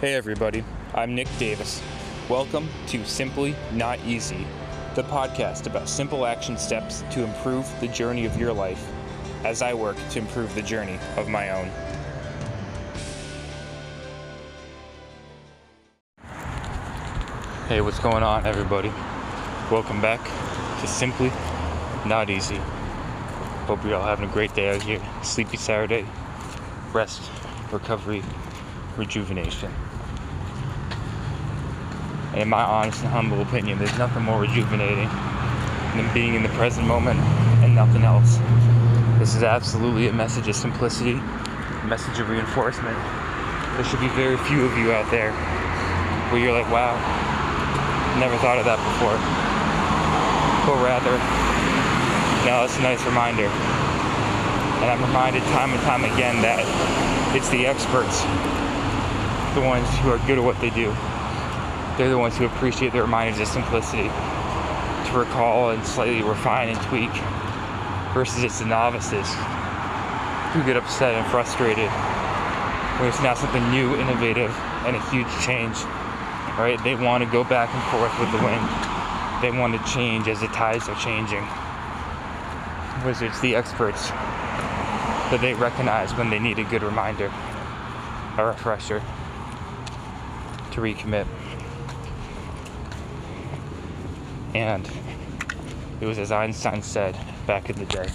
Hey everybody, I'm Nick Davis. Welcome to Simply Not Easy, the podcast about simple action steps to improve the journey of your life as I work to improve the journey of my own. Hey, what's going on, everybody? Welcome back to Simply Not Easy. Hope you're all having a great day out here. Sleepy Saturday, rest, recovery, rejuvenation. In my honest and humble opinion, there's nothing more rejuvenating than being in the present moment and nothing else. This is absolutely a message of simplicity, a message of reinforcement. There should be very few of you out there where you're like, wow, never thought of that before. But rather, no, it's a nice reminder. And I'm reminded time and time again that it's the experts, the ones who are good at what they do. They're the ones who appreciate the reminders of simplicity, to recall and slightly refine and tweak, versus it's the novices who get upset and frustrated when it's not something new, innovative, and a huge change right? They want to go back and forth with the wind. They want to change as the tides are changing. Wizards, the experts, that they recognize when they need a good reminder, a refresher to recommit. And it was as Einstein said back in the day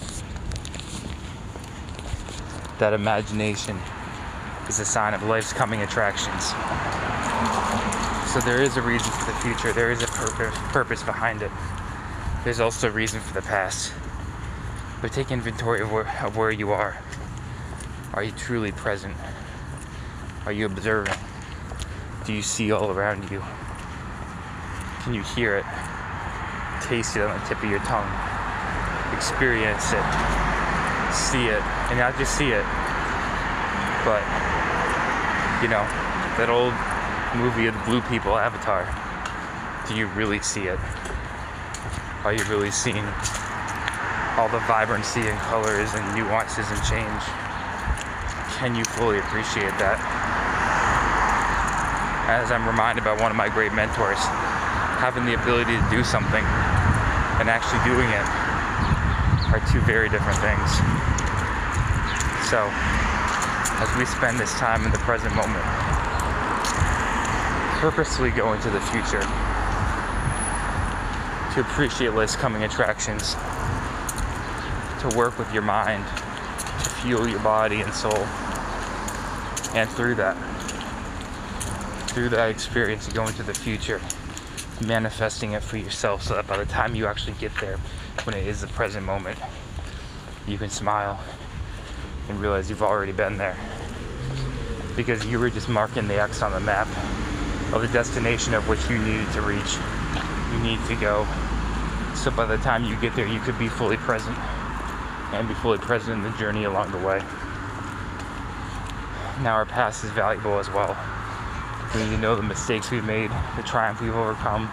that imagination is a sign of life's coming attractions. So there is a reason for the future. There is a purpose purpose behind it. There's also a reason for the past. But take inventory of where, of where you are. Are you truly present? Are you observing? Do you see all around you? Can you hear it? Taste it on the tip of your tongue? Experience it? See it? And not just see it, but, you know, that old movie of the blue people avatar, do you really see it? Are you really seeing all the vibrancy and colors and nuances and change? Can you fully appreciate that? As I'm reminded by one of my great mentors, having the ability to do something and actually doing it are two very different things. So, as we spend this time in the present moment, purposely go into the future to appreciate less coming attractions, to work with your mind, to fuel your body and soul. And through that, through that experience, you go into the future, manifesting it for yourself so that by the time you actually get there, when it is the present moment, you can smile and realize you've already been there. Because you were just marking the X on the map of the destination of which you needed to reach, you need to go. So by the time you get there, you could be fully present and be fully present in the journey along the way. Now, our past is valuable as well. We need to know the mistakes we've made, the triumph we've overcome.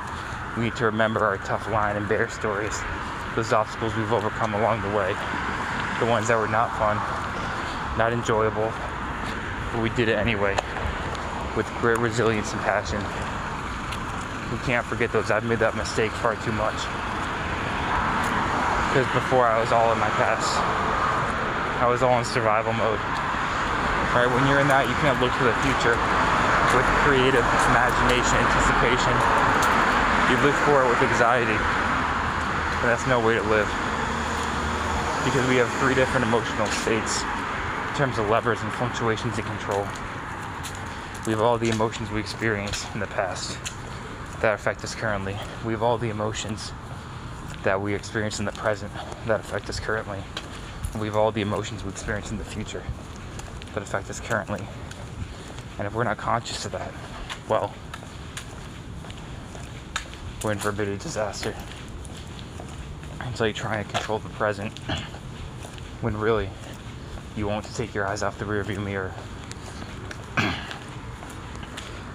We need to remember our tough line and bear stories, those obstacles we've overcome along the way, the ones that were not fun, not enjoyable, but we did it anyway with great resilience and passion. We can't forget those. I've made that mistake far too much. Because before I was all in my past, I was all in survival mode. Right? When you're in that, you can't look to the future with creative imagination, anticipation. You look for it with anxiety. And that's no way to live. Because we have three different emotional states in terms of levers and fluctuations in control. We have all the emotions we experienced in the past that affect us currently. We have all the emotions that we experience in the present that affect us currently. We have all the emotions we experience in the future that affect us currently. And if we're not conscious of that, well, we're in for a bit of disaster. Until you try and control the present, when really you want to take your eyes off the rearview mirror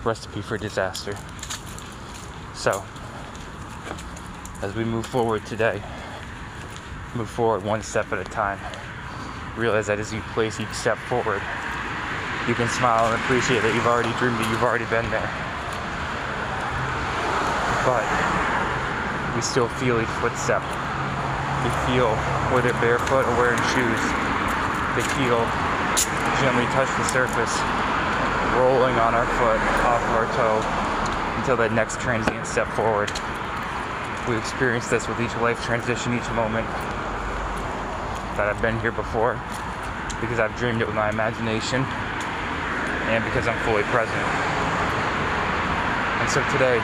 recipe for disaster. So, as we move forward today, move forward one step at a time. Realize that as you place each step forward, you can smile and appreciate that you've already dreamed it, you've already been there. But we still feel each footstep. We feel whether barefoot or wearing shoes. They feel gently touch the surface, rolling on our foot, off of our toe, until that next transient step forward. We experience this with each life transition, each moment that I've been here before, because I've dreamed it with my imagination, and because I'm fully present. And so today,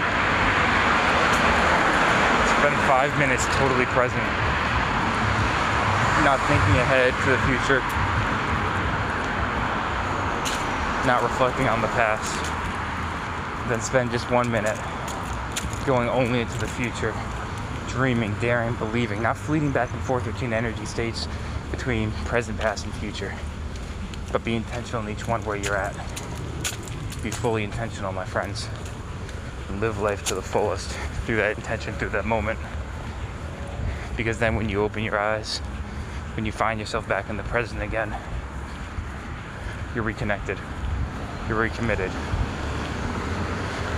spend five minutes totally present, not thinking ahead to the future, not reflecting on the past. Then spend just one minute going only into the future, dreaming, daring, believing, not fleeting back and forth between energy states between present, past, and future, but be intentional in each one where you're at. Be fully intentional, my friends, and live life to the fullest through that intention, through that moment. Because then when you open your eyes, when you find yourself back in the present again, you're reconnected, you're recommitted,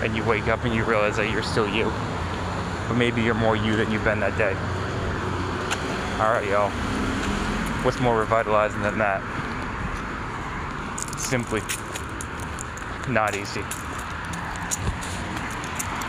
and you wake up and you realize that you're still you. But maybe you're more you than you've been that day. Alright, y'all. What's more revitalizing than that? Simply not easy.